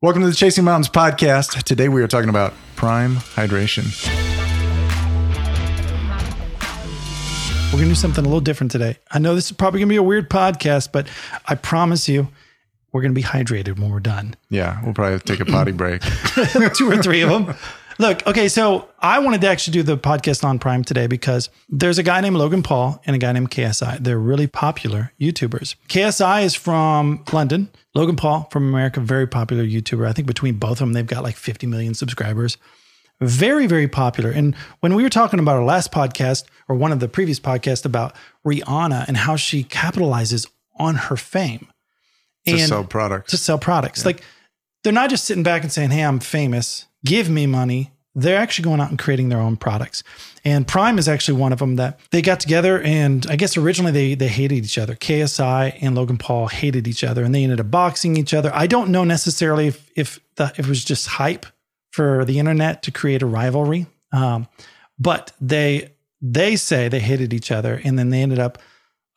Welcome to the Chasing Mountains podcast. Today we are talking about prime hydration. We're going to do something a little different today. I know this is probably going to be a weird podcast, but I promise you, we're going to be hydrated when we're done. Yeah, we'll probably take a potty break. Two or three of them. Look, okay, so I wanted to actually do the podcast on Prime today because there's a guy named Logan Paul and a guy named KSI. They're really popular YouTubers. KSI is from London. Logan Paul from America, very popular YouTuber. I think between both of them, they've got like 50 million subscribers. Very, very popular. And when we were talking about our last podcast or one of the previous podcasts about Rihanna and how she capitalizes on her fame to sell products. to sell products. Like they're not just sitting back and saying, Hey, I'm famous, give me money. They're actually going out and creating their own products. And Prime is actually one of them that they got together and I guess originally they they hated each other. KSI and Logan Paul hated each other and they ended up boxing each other. I don't know necessarily if if, the, if it was just hype for the internet to create a rivalry. Um, but they they say they hated each other and then they ended up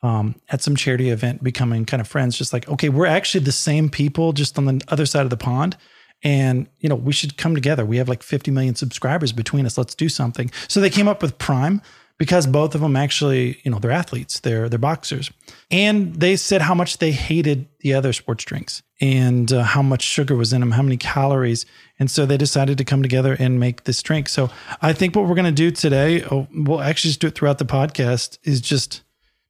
um, at some charity event becoming kind of friends just like okay we're actually the same people just on the other side of the pond and you know we should come together. We have like 50 million subscribers between us. Let's do something. So they came up with prime because both of them actually you know they're athletes. They're they're boxers. And they said how much they hated the other sports drinks and uh, how much sugar was in them how many calories. And so they decided to come together and make this drink. So i think what we're going to do today oh, we'll actually just do it throughout the podcast is just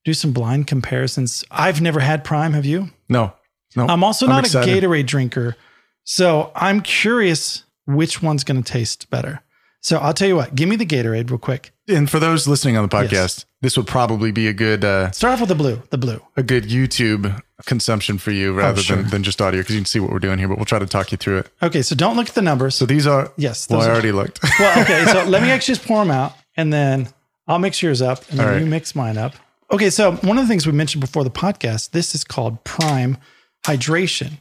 do some blind comparisons. I've never had prime. Have you? No, no. I'm also I'm not excited. a Gatorade drinker. So I'm curious which one's going to taste better. So I'll tell you what, give me the Gatorade real quick. And for those listening on the podcast, Yes. this would probably be a good uh, Start off with the blue, the blue. a good YouTube consumption for you rather Oh, sure. than, than just audio because you can see what we're doing here. But we'll try to talk you through it. Okay, so don't look at the numbers. So these are Yes, Well, I are- already looked. well, okay, so let me actually just pour them out and then I'll mix yours up and then right. you mix mine up. Okay, so one of the things we mentioned before the podcast, this is called Prime Hydration.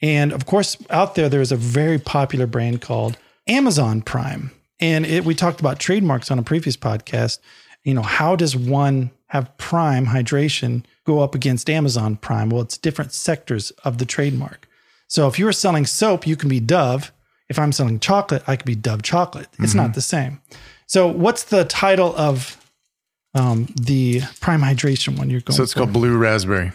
And of course, out there, there's a very popular brand called Amazon Prime. And it, we talked about trademarks on a previous podcast. You know, how does one have Prime Hydration go up against Amazon Prime? Well, it's different sectors of the trademark. So if you're selling soap, you can be Dove. If I'm selling chocolate, I could be Dove Chocolate. It's not the same. So what's the title of um, the Prime Hydration one you're going so it's for? called Blue Raspberry.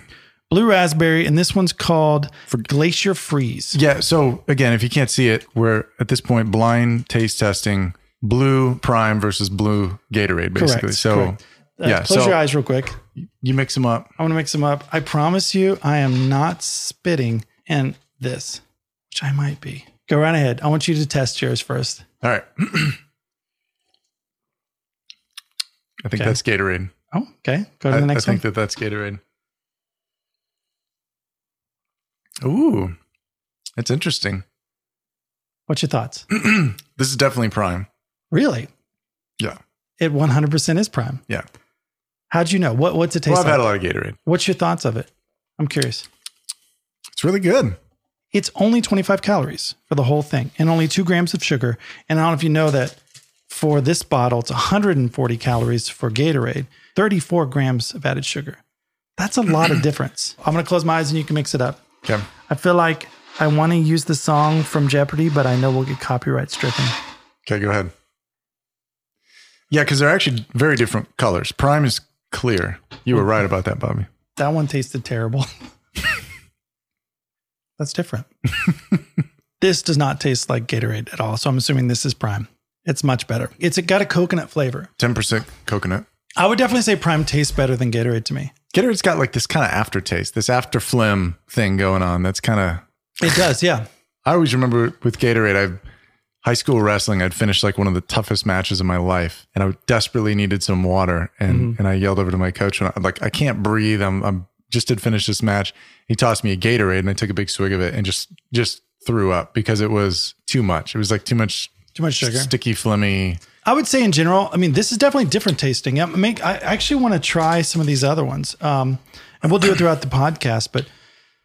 Blue Raspberry, and this one's called For, Glacier Freeze. Yeah. So again, if you can't see it, we're at this point blind taste testing blue prime versus blue Gatorade, basically. Correct. So correct. Uh, yeah, Close so- your eyes real quick. you mix them up. I want to mix them up. I promise you, I am not spitting in this, which I might be. Go right ahead. I want you to test yours first. All right. I think Okay. that's Gatorade. Oh, okay. Go to the next I, the I think that that's Gatorade. Ooh, that's interesting. What's your thoughts? This is definitely prime. really? Yeah. It 100% is Prime. Yeah. How'd you know? What, what's it taste Well, I've like? had a lot of Gatorade. What's your thoughts of it? I'm curious. It's really good. It's only 25 calories for the whole thing and only two grams of sugar. And I don't know if you know that for this bottle, it's 140 calories for Gatorade, 34 grams of added sugar. That's a lot of difference. I'm going to close my eyes and you can mix it up. Okay. I feel like I want to use the song from Jeopardy, but I know we'll get copyright stricken. Okay, go ahead. Yeah, because they're actually very different colors. Prime is clear. You were right about that, Bobby. That one tasted terrible. That's different. this does not taste like Gatorade at all. So I'm assuming this is Prime. It's much better. It's got a coconut flavor. 10% coconut. I would definitely say Prime tastes better than Gatorade to me. Gatorade's got like this kind of aftertaste, this after phlegm thing going on. That's kind of, It does, yeah. I always remember with Gatorade, I high school wrestling, I'd finished like one of the toughest matches of my life and I desperately needed some water. And, mm-hmm. and I yelled over to my coach and I'm like, I can't breathe. I'm, I'm just had finished this match. He tossed me a Gatorade and I took a big swig of it and just, just threw up because it was too much. It was like too much Too much sugar. sticky, phlegmy. I would say in general, I mean, this is definitely different tasting. I, make, I actually want to try some of these other ones. Um, and we'll do it throughout the podcast, but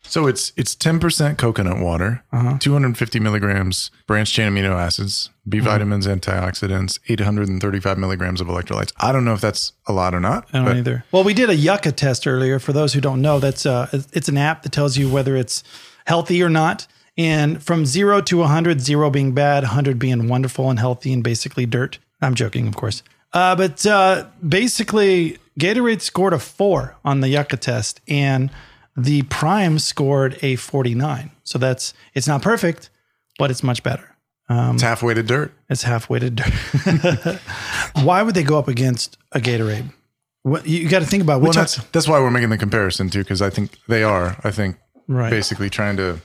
So it's it's ten percent coconut water, Uh-huh. two hundred fifty milligrams branched chain amino acids, B Mm-hmm. vitamins, antioxidants, eight hundred and thirty five milligrams of electrolytes. I don't know if that's a lot or not. I don't either. Well, we did a Yuka test earlier. For those who don't know, that's uh, it's an app that tells you whether it's healthy or not. And from zero to 100, zero being bad, 100 being wonderful and healthy and basically dirt. I'm joking, of course. Uh, but uh, basically, Gatorade scored a four on the Yuka test, and the Prime scored a 49. So that's it's not perfect, but it's much better. it's halfway to dirt. It's halfway to dirt. Why would they go up against a Gatorade? What, you got to think about Well, which that's that's why we're making the comparison too, because I think they are. I think Right. basically trying to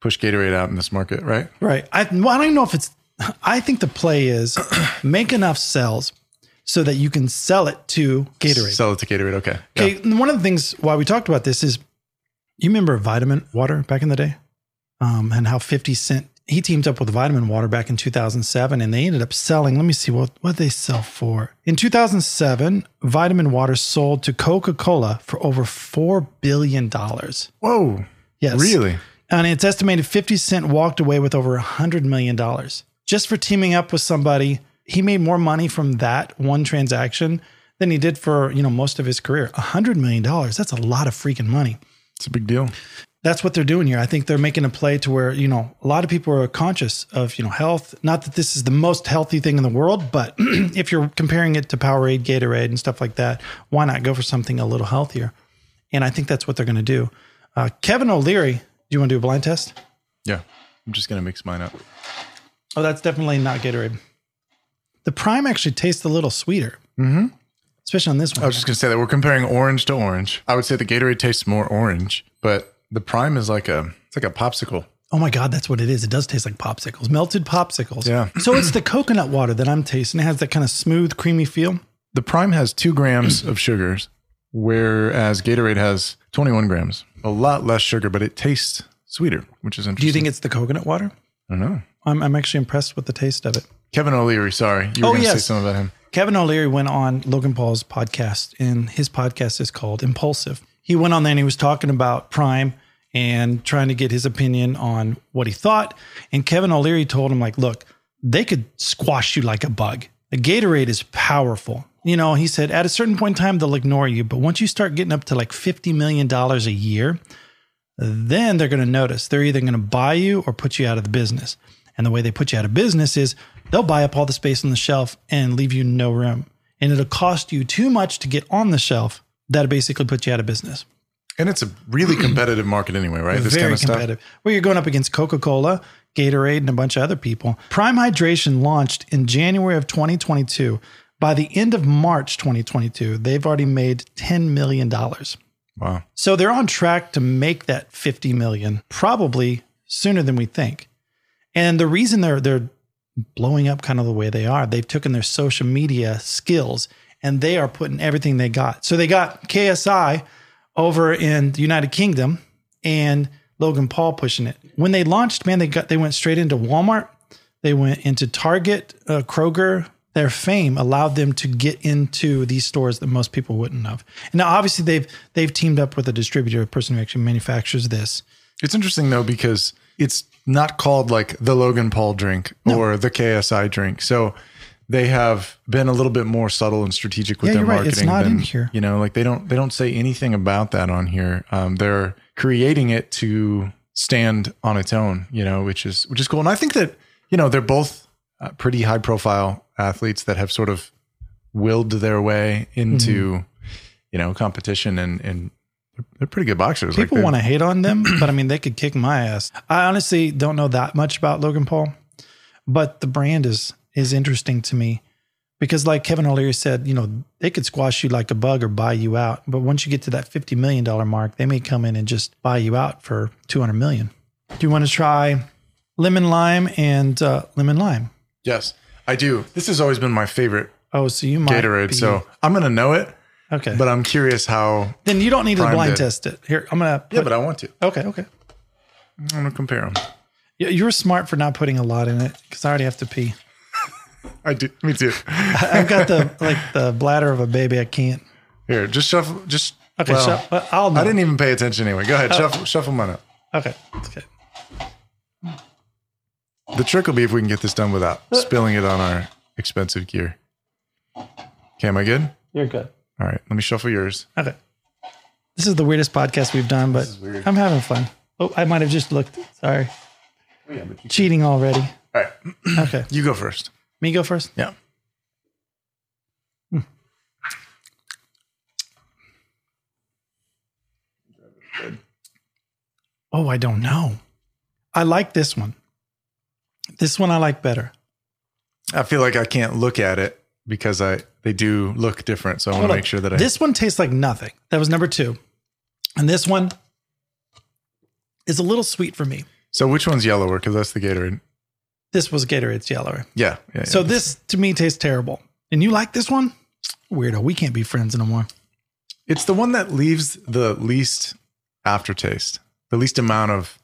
push Gatorade out in this market, right? Right. I, well, I don't even know if it's. I think the play is make enough cells so that you can sell it to Gatorade. Sell it to Gatorade. Okay. Okay. and One of the things why we talked about this is you remember vitamin water back in the day, um, and how Fifty Cent he teamed up with Vitamin Water back in 2007, and they ended up selling. Let me see what what they sell for. In 2007, Vitamin Water sold to Coca Cola for over four billion dollars. Whoa. Yes, Really? and it's estimated 50 Cent walked away with over $100 million just for teaming up with somebody. He made more money from that one transaction than he did for, you know, most of his career. $100 million. That's a lot of freaking money. It's a big deal. That's what they're doing here. I think they're making a play to where, you know, a lot of people are conscious of, you know, health. Not that this is the most healthy thing in the world, but if you're comparing it to Powerade, Gatorade, and stuff like that, why not go for something a little healthier? And I think that's what they're going to do. Uh, Kevin O'Leary, do you want to do a blind test? Yeah. I'm just gonna mix mine up. Oh, that's definitely not Gatorade. The Prime actually tastes a little sweeter, mm-hmm. especially on this one. I was just gonna say that we're comparing orange to orange. I would say the Gatorade tastes more orange, but the Prime is like a it's like a popsicle. Oh my God, that's what it is. It does taste like popsicles, melted popsicles. Yeah. So it's the coconut water that I'm tasting. It has that kind of smooth, creamy feel. The Prime has two grams of sugars, whereas Gatorade has 21 grams. A lot less sugar, but it tastes sweeter, which is interesting. Do you think it's the coconut water? I don't know. I'm, I'm actually impressed with the taste of it. Kevin O'Leary, sorry. You were Oh, going to say something about him. Kevin O'Leary went on Logan Paul's podcast, and his podcast is called Impulsive. He went on there and he was talking about Prime and trying to get his opinion on what he thought. And Kevin O'Leary told him, like, look, they could squash you like a bug. The Gatorade is powerful. You know, he said at a certain point in time, they'll ignore you. But once you start getting up to like $50 million a year, then they're going to notice. They're either going to buy you or put you out of the business. And the way they put you out of business is they'll buy up all the space on the shelf and leave you no room. And it'll cost you too much to get on the shelf. That'll basically put you out of business. And it's a really competitive market anyway, right? This Very kind of stuff. Well, you're going up against Coca Cola, Gatorade, and a bunch of other people. Prime Hydration launched in January of 2022. By the end of March 2022, they've already made $10 million. Wow. So they're on track to make that 50 million probably sooner than we think. And the reason they're they're blowing up kind of the way they are, they've taken their social media skills and they are putting everything they got. So they got KSI over in the United Kingdom and Logan Paul pushing it. When they launched, man, they got they went straight into Walmart. They went into Target, uh, Kroger. Their fame allowed them to get into these stores that most people wouldn't have. And now, obviously, they've they've teamed up with a distributor, a person who actually manufactures this. It's interesting though because it's not called like the Logan Paul drink or the KSI drink. So they have been a little bit more subtle and strategic with Yeah, their you're right. It's marketing. not than, in here. You know, like they don't they don't say anything about that on here. Um, they're creating it to stand on its own. You know, which is which is cool. And I think that you know they're both uh, pretty high profile athletes that have sort of willed their way into Mm-hmm. you know competition and and they're, pretty good boxers. People they're- want to hate on them, but I mean, they could kick my ass. I honestly don't know that much about Logan Paul, but the brand is is interesting to me because, like Kevin O'Leary said, you know, they could squash you like a bug or buy you out. But once you get to that fifty million dollar mark, they may come in and just buy you out for two hundred million. Do you want to try lemon lime and uh, lemon lime? Yes, I do. This has always been my favorite Oh, so you might Gatorade. be- So I'm gonna know it, okay, but I'm curious how. then you don't need to blind did. test it. Here, I'm gonna. Put, Yeah, but I want to. okay, okay. I'm gonna compare them. Yeah, You're smart for not putting a lot in it because I already have to pee. I do. Me too. I've got the like the bladder of a baby. I can't. Here, just shuffle. Just Okay, well, so uh, I'll. Know. I didn't even pay attention anyway. Go ahead, shuffle, shuffle mine up. Okay, okay. The trick will be if we can get this done without spilling it on our expensive gear. Okay, am I good? You're good. All right, let me shuffle yours. Okay. This is the weirdest podcast we've done, but I'm having fun. Oh, I might have just looked. Sorry. Oh, yeah, Cheating already. All right, Okay. you go first. Me go first? Yeah. Hmm. Oh, I don't know. I like this one. This one I like better. I feel like I can't look at it because I they do look different. So I want to make sure that I This one tastes like nothing. That was number two. And this one is a little sweet for me. So which one's yellower? Because that's the Gatorade. This was Gatorade's yellower. Yeah. yeah, yeah. So this to me tastes terrible. And you like this one? Weirdo. We can't be friends anymore. it's the one that leaves the least aftertaste, the least amount of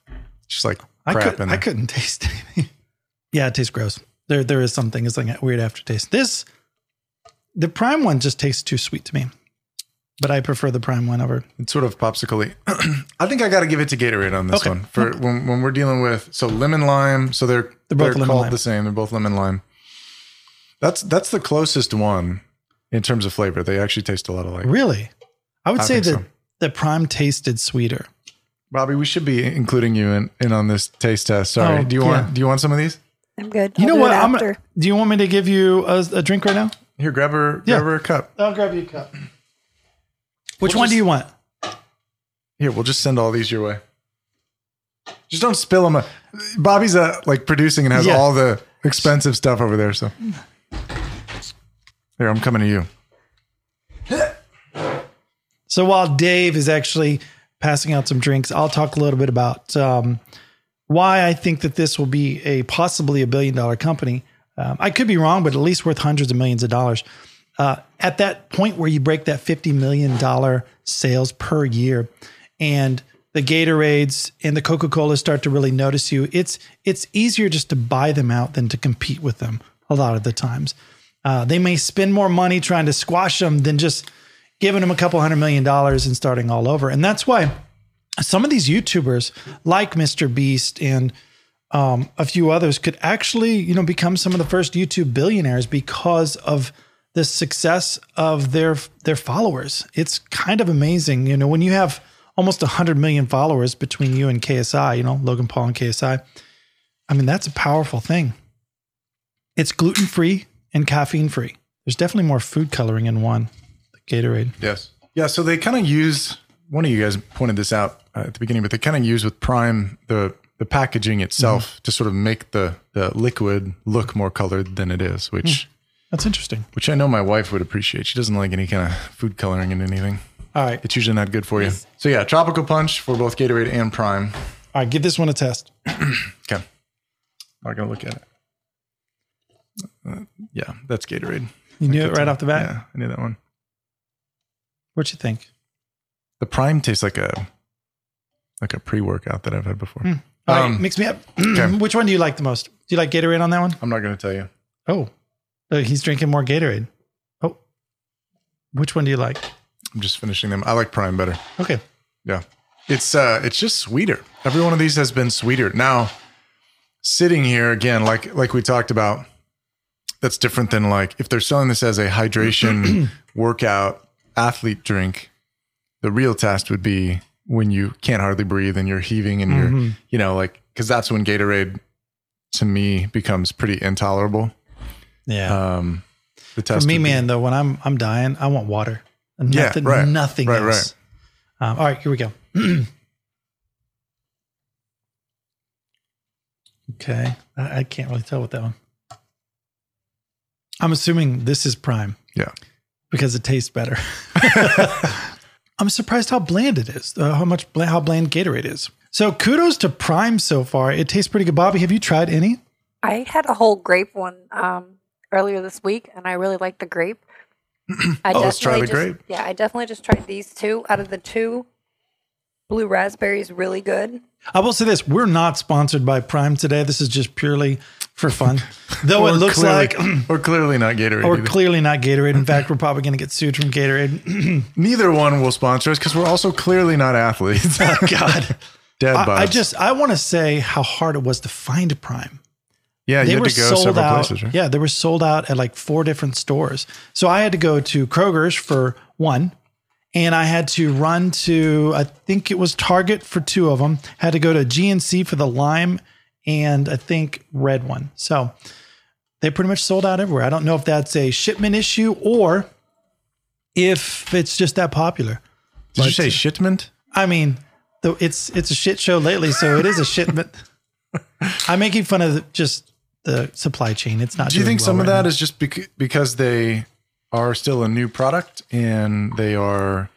just like I, crap could, in I there. couldn't taste anything. yeah, it tastes gross. There, there is something. It's like a weird aftertaste. This, the prime one just tastes too sweet to me, but I prefer the prime one over. It's sort of popsicle I think I got to give it to Gatorade on this Okay. one for when, when we're dealing with so lemon lime. So they're They're they're, both called lime. the same. They're both lemon lime. That's that's the closest one in terms of flavor. They actually taste a lot alike. Really, I would I say that so. the prime tasted sweeter. Bobby, we should be including you in, in on this taste test. Sorry. Oh, do you yeah. want do you want some of these? I'm good. You I'll know do what? it I'm. after. Do you want me to give you a, a drink right now? Here, grab her Yeah. grab her a cup. I'll grab you a cup. Which We'll one just- do you want? Here, we'll just send all these your way. Just don't spill them. Bobby's uh, like producing and has Yeah. all the expensive stuff over there. So here, I'm coming to you. So while Dave is actually passing out some drinks, I'll talk a little bit about um, why I think that this will be a possibly a billion dollar company. Um, I could be wrong, but at least worth hundreds of millions of dollars. Uh, at that point where you break that $50 million sales per year and the Gatorades and the Coca-Cola start to really notice you, it's it's easier just to buy them out than to compete with them a lot of the times. Uh, they may spend more money trying to squash them than just giving them a couple hundred million dollars and starting all over. And that's why some of these YouTubers, like Mr. Beast and um, a few others, could actually, you know, become some of the first YouTube billionaires because of the success of their their followers. It's kind of amazing, you know, when you have almost 100 million followers between you and KSI, you know, Logan Paul and KSI. I mean, that's a powerful thing. It's gluten free and caffeine free. There's definitely more food coloring in one, the Gatorade. Yes. Yeah. So they kind of use one of you guys pointed this out uh, at the beginning, but they kind of use with Prime the the packaging itself mm-hmm. to sort of make the the liquid look more colored than it is, which mm. That's interesting. which I know my wife would appreciate. She doesn't like any kind of food coloring in anything. All right. It's usually not good for you. So yeah, tropical punch for both Gatorade and Prime. All right. Give this one a test. Okay. Not gonna look at it. Uh, yeah, that's Gatorade. You knew it right off the bat. Yeah, I knew that one. What'd you think? The Prime tastes like a like a pre workout that I've had before. Hmm. All right, Um, mix me up. okay. Which one do you like the most? Do you like Gatorade on that one? I'm not gonna tell you. Oh, uh, he's drinking more Gatorade. Oh, which one do you like? I'm just finishing them. I like Prime better. Okay. Yeah. It's uh it's just sweeter. Every one of these has been sweeter. Now, sitting here again, like like we talked about, that's different than like if they're selling this as a hydration workout athlete drink, the real test would be when you can't hardly breathe and you're heaving and you're you know, like because that's when Gatorade to me becomes pretty intolerable. Yeah. Um the For me, be- man, though, when I'm I'm dying, I want water. Yeah, Nothing, right. nothing Right, else. Um, all right, here we go. okay, I, I can't really tell with that one. I'm assuming this is prime Yeah. because it tastes better. I'm surprised how bland it is. Uh, how much bland, how bland Gatorade is. So kudos to Prime so far. It tastes pretty good. Bobby, have you tried any? I had a whole grape one um, earlier this week, and I really like the grape. I Oh, let's try the just- grape. Yeah, I definitely just tried these two. Out of the two, blue raspberry is really good. I will say this: we're not sponsored by Prime today. This is just purely for fun. Though it looks clearly- like or clearly not Gatorade. Or either. clearly not Gatorade. In fact, we're probably going to get sued from Gatorade. Neither one will sponsor us because we're also clearly not athletes. Oh, God, Dead I. I just I want to say how hard it was to find Prime. yeah, They you were had to go sold several out. places, right? Yeah, they were sold out at like four different stores. So I had to go to Kroger's for one, and I had to run to I think it was Target for two of them. Had to go to GNC for the lime and I think red one. So they pretty much sold out everywhere. I don't know if that's a shipment issue or if it's just that popular. Did you say shipment? I mean, though it's it's a shit show lately, so it is a shipment. I'm making fun of the, just the supply chain. It's not. Do you think some well of right that now. is just bec- because they are still a new product and they are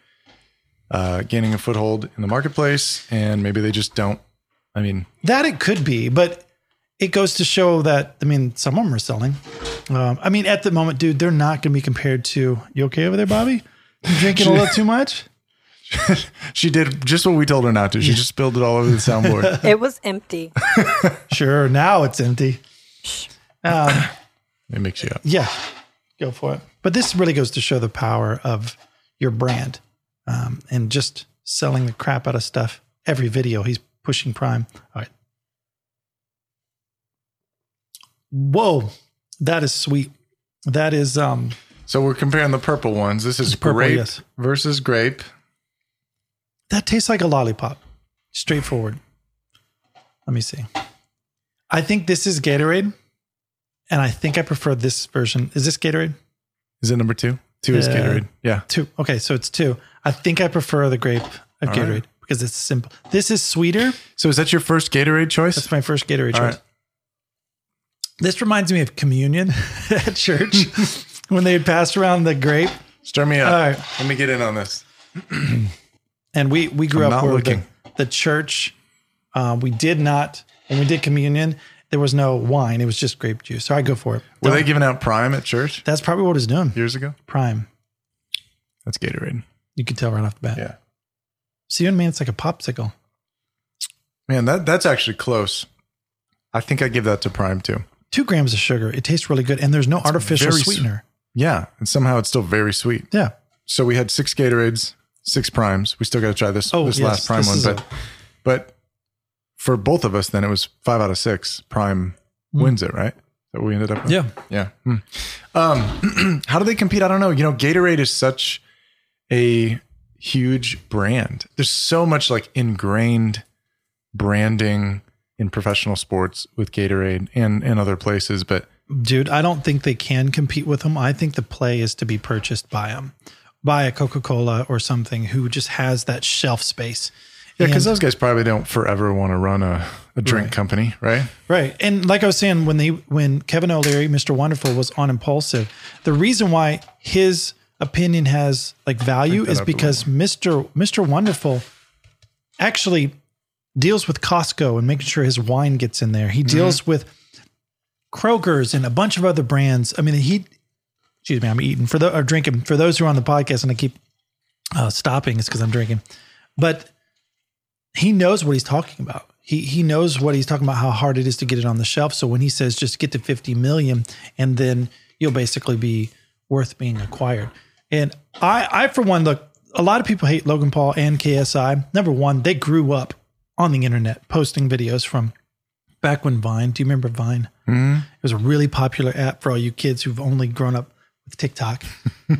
uh, gaining a foothold in the marketplace, and maybe they just don't? I mean, that? It could be, but it goes to show that I mean, some of them are selling. Um, I mean, at the moment, dude, they're not going to be compared to. You okay over there, Bobby? You drinking a little too much? she did just what we told her not to. She just spilled it all over the soundboard. It was empty. Sure. Now it's empty. Um, it makes you up. Yeah, go for it. But this really goes to show the power of your brand um, and just selling the crap out of stuff. Every video, he's pushing Prime. All right. Whoa, that is sweet. That is um So we're comparing the purple ones. This is purple, grape yes. versus grape. that tastes like a lollipop. Straightforward. Let me see. I think this is Gatorade, and I think I prefer this version. Is this Gatorade? Is it number two? Two is Uh, Gatorade. Yeah. Two. Okay, so it's two. I think I prefer the grape of Gatorade right. Because it's simple. This is sweeter. So is that your first Gatorade choice? That's my first Gatorade All choice. right. This reminds me of communion at church when they would pass around the grape. Stir me up. All right. Let me get in on this. And we we grew I'm up where the, the church. Uh, we did not when we did communion. There was no wine. It was just grape juice. So I go for it. Were Don't- they giving out Prime at church that's probably what it's doing. years ago? Prime. That's Gatorade. You can tell right off the bat. Yeah. See what I mean? It's like a popsicle. Man, that that's actually close. I think I give that to Prime too. Two grams of sugar. It tastes really good, and there's no artificial very s- sweetener. Yeah, and somehow it's still very sweet. Yeah. So we had six Gatorades, six Primes. We still got to try this Oh, this yes, last Prime this one, but a- but for both of us, then it was five out of six. Prime wins it, right? That we ended up. With? Yeah. Yeah. Hmm. Um, how do they compete? I don't know. You know, Gatorade is such a huge brand. There's so much like ingrained branding in professional sports with Gatorade and and other places, but Dude, I don't think they can compete with them. I think the play is to be purchased by them, by a Coca Cola or something who just has that shelf space. yeah, because those guys probably don't forever want to run a, a drink Right. company, right? Right. And like I was saying, when they when Kevin O'Leary, Mr. Wonderful, was on Impulsive, the reason why his opinion has like value is because Mr. Mr. Wonderful actually deals with Costco and making sure his wine gets in there. He deals with Kroger's and a bunch of other brands. I mean, he excuse me, I'm eating for the or drinking for those who are on the podcast and I keep uh, stopping it's because I'm drinking. But he knows what he's talking about. He he knows what he's talking about, how hard it is to get it on the shelf. So when he says just get to 50 million and then you'll basically be worth being acquired. And I I for one look, a lot of people hate Logan Paul and KSI. Number one, they grew up on the internet posting videos from back when Vine. Do you remember Vine? Mm-hmm. It was a really popular app for all you kids who've only grown up with TikTok.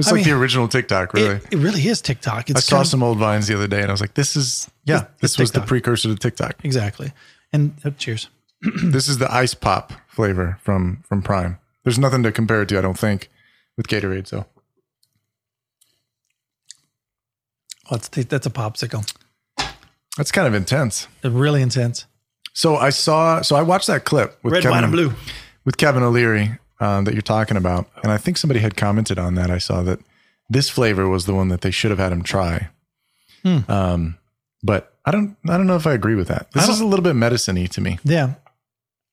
It's I like the original TikTok, really. It, it really is TikTok. It's I saw of- some old vines the other day, and I was like, "This is yeah, this was the precursor to TikTok. exactly. And oh, cheers. this is the ice pop flavor from from Prime. There's nothing to compare it to, I don't think, with Gatorade. So It's, that's a popsicle. that's kind of intense. Really intense. So I saw, so I watched that clip with Red, Kevin, white, and blue. with Kevin O'Leary um, that you're talking about, and I think somebody had commented on that. I saw that this flavor was the one that they should have had him try. Hmm. Um, but I don't, I don't know if I agree with that. This is a little bit medicine-y to me. Yeah.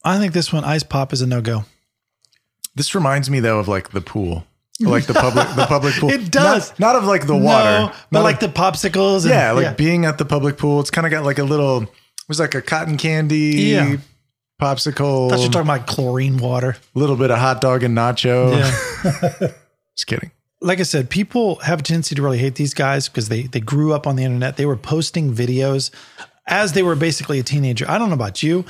I think this one, Ice Pop, is a no go. This reminds me though of like the pool, like the public, the public pool. It does. not, not of like the water, No, but not like of- the popsicles. And, yeah, like being at the public pool. It's kind of got like a little. It was like a cotton candy Yeah. popsicle. You were talking about chlorine water. a little bit of hot dog and nacho. Yeah. Just kidding. like I said, people have a tendency to really hate these guys because they they grew up on the internet. They were posting videos as they were basically a teenager. I don't know about you.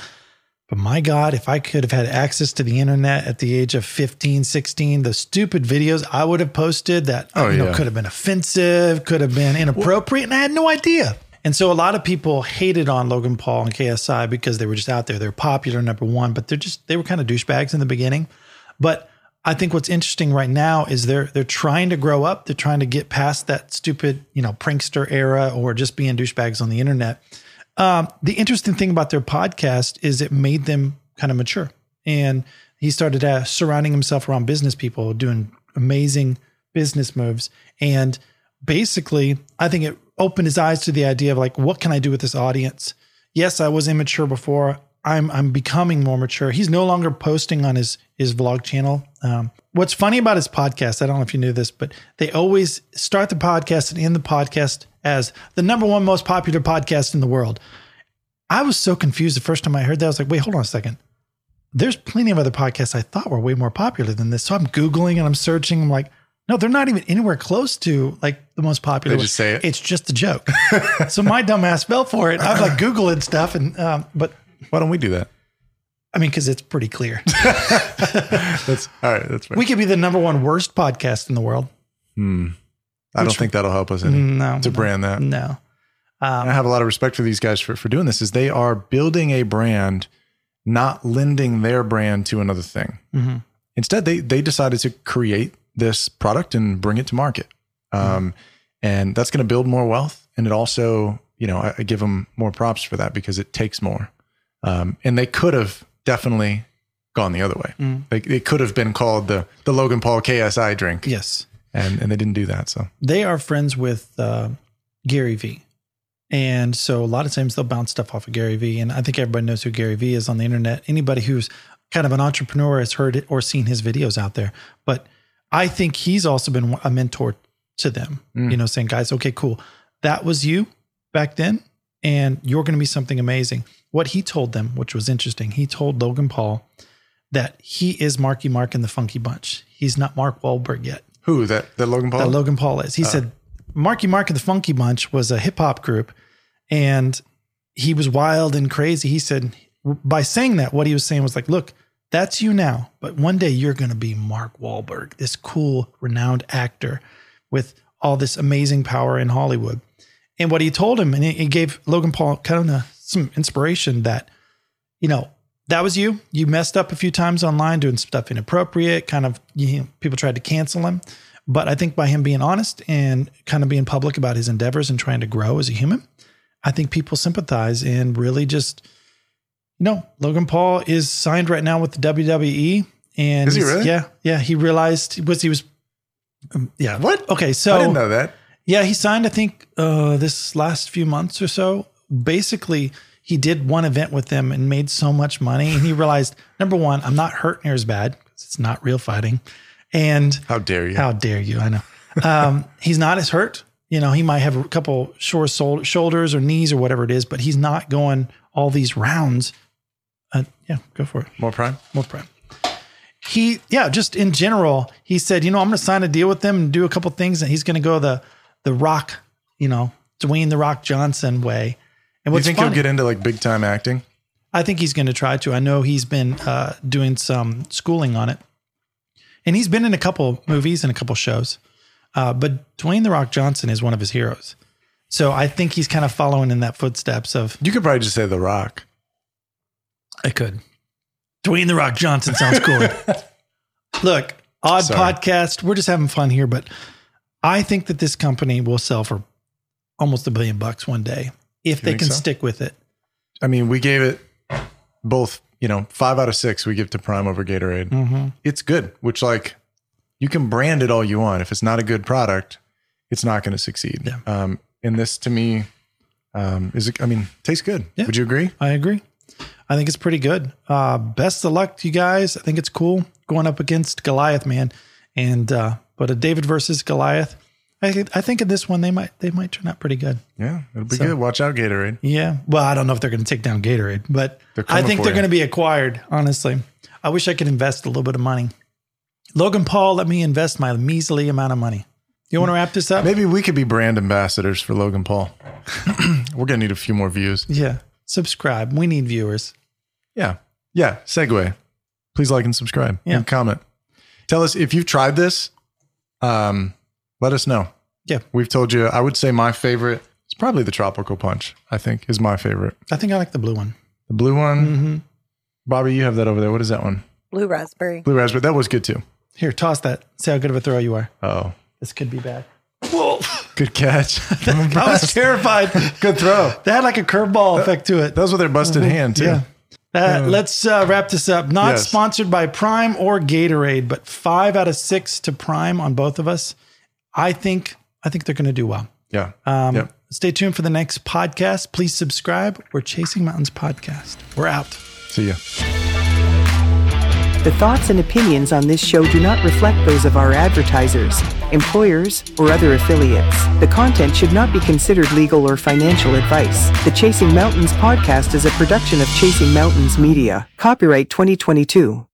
But my God, if I could have had access to the internet at the age of 15, 16, the stupid videos I would have posted that uh, Oh, you know yeah. could have been offensive, could have been inappropriate, and I had no idea. And so a lot of people hated on Logan Paul and KSI because they were just out there. They're popular, number one, but they're just they were kind of douchebags in the beginning. But I think what's interesting right now is they're they're trying to grow up. They're trying to get past that stupid, you know, prankster era or just being douchebags on the internet. Um, the interesting thing about their podcast is it made them kind of mature, and he started uh, surrounding himself around business people doing amazing business moves. And basically, I think it opened his eyes to the idea of like, what can I do with this audience? Yes, I was immature before. I'm I'm becoming more mature. He's no longer posting on his his vlog channel. Um, what's funny about his podcast, I don't know if you knew this, but they always start the podcast and end the podcast as the number one most popular podcast in the world. I was so confused the first time I heard that. I was like, wait, hold on a second. There's plenty of other podcasts I thought were way more popular than this. So I'm Googling and I'm searching. I'm like, no, they're not even anywhere close to like the most popular. They just say it? It's just a joke. so my dumb ass fell for it. I'm like Googling stuff. And, um, but Why don't we do that? I mean, cause it's pretty clear. That's all right. That's fair. we could be the number one worst podcast in the world. I don't think that'll help us any No, to no, brand that. No. I have a lot of respect for these guys for, for doing this. Is they are building a brand, not lending their brand to another thing. Mhm. Instead, they they decided to create this product and bring it to market, um, and that's going to build more wealth. And it also, you know, I, I give them more props for that because it takes more. Um, and they could have definitely gone the other way. They, they could have been called the the Logan Paul KSI drink, Yes. And and they didn't do that. So They are friends with uh, Gary Vee. And so a lot of times they'll bounce stuff off of Gary Vee. And I think everybody knows who Gary Vee is on the internet. Anybody who's kind of an entrepreneur has heard it or seen his videos out there. But I think he's also been a mentor to them, you know, saying, guys, okay, cool. That was you back then, and you're going to be something amazing. What he told them, which was interesting, he told Logan Paul that he is Marky Mark in the Funky Bunch. He's not Mark Wahlberg yet who that that Logan Paul? that Logan Paul is. He uh. said Marky Mark and the Funky Bunch was a hip hop group and he was wild and crazy. He said by saying that, what he was saying was like, look, that's you now, but one day you're going to be Mark Wahlberg, this cool, renowned actor with all this amazing power in Hollywood. And what he told him, and he gave Logan Paul kind of some inspiration that, you know, that was you. You messed up a few times online doing stuff inappropriate. Kind of, you know, people tried to cancel him. But I think by him being honest and kind of being public about his endeavors and trying to grow as a human, I think people sympathize and really just, you know, Logan Paul is signed right now with the WWE. And Is he really? Yeah. Yeah. He realized was he was, um, yeah. What? Okay. So I didn't know that. yeah, he signed, I think, uh, this last few months or so. Basically, he did one event with them and made so much money. And he realized, number one, I'm not hurt near as bad because it's not real fighting. And How dare you? how dare you? I know. Um, he's not as hurt. You know, he might have a couple sore sol- shoulders or knees or whatever it is, but he's not going all these rounds. Uh, yeah, go for it. More prime? More prime. He, yeah, just in general, he said, you know, I'm going to sign a deal with them and do a couple things, and he's going to go the the Rock, you know, Dwayne the Rock Johnson way. And You think funny, he'll get into like big time acting? I think he's going to try to. I know he's been uh, doing some schooling on it, and he's been in a couple movies and a couple shows. Uh, but Dwayne the Rock Johnson is one of his heroes, so I think he's kind of following in that footsteps of. You could probably just say The Rock. I could. Dwayne the Rock Johnson sounds cool. Look, odd Sorry. podcast. We're just having fun here, but I think that this company will sell for almost a billion bucks one day if they can so? stick with it. I mean, we gave it both, you know, five out of six we give to Prime over Gatorade. Mm-hmm. It's good, which like you can brand it all you want. If it's not a good product, it's not going to succeed. Yeah. Um, and this to me um, is, I mean, tastes good. Yeah. Would you agree? I agree. I think it's pretty good. Uh, best of luck to you guys. I think it's cool going up against Goliath, man. And uh, but a David versus Goliath. I think- I think in this one they might they might turn out pretty good. Yeah, it'll be So- good. Watch out, Gatorade. Yeah. Well, I don't know if they're going to take down Gatorade, but I think they're going to be acquired. Honestly, I wish I could invest a little bit of money. Logan Paul, let me invest my measly amount of money. You want to wrap this up? Maybe we could be brand ambassadors for Logan Paul. We're going to need a few more views. Yeah. Subscribe. We need viewers. Yeah. Yeah, segue. Please like and subscribe Yeah. and comment. Tell us if you've tried this. Um, let us know. Yeah. We've told you. I would say my favorite is probably the tropical punch. I think is my favorite. I think I like the blue one. The blue one. Mm-hmm. Bobby, you have that over there. What is that one? Blue raspberry. Blue raspberry. That was good too. Here, toss that. See how good of a throw you are. Oh, This could be bad. Whoa. good catch. I'm I was terrified. good throw. They had like a curveball effect to it. That was with their busted hand too. Yeah. Uh, let's uh, wrap this up. Not Yes. sponsored by Prime or Gatorade, but five out of six to Prime on both of us. I think I think they're going to do well. Yeah. Um, Yep. Stay tuned for the next podcast. Please subscribe. We're Chasing Mountains podcast. We're out. See ya. The thoughts and opinions on this show do not reflect those of our advertisers, employers, or other affiliates. The content should not be considered legal or financial advice. The Chasing Mountains podcast is a production of Chasing Mountains Media. Copyright 2022.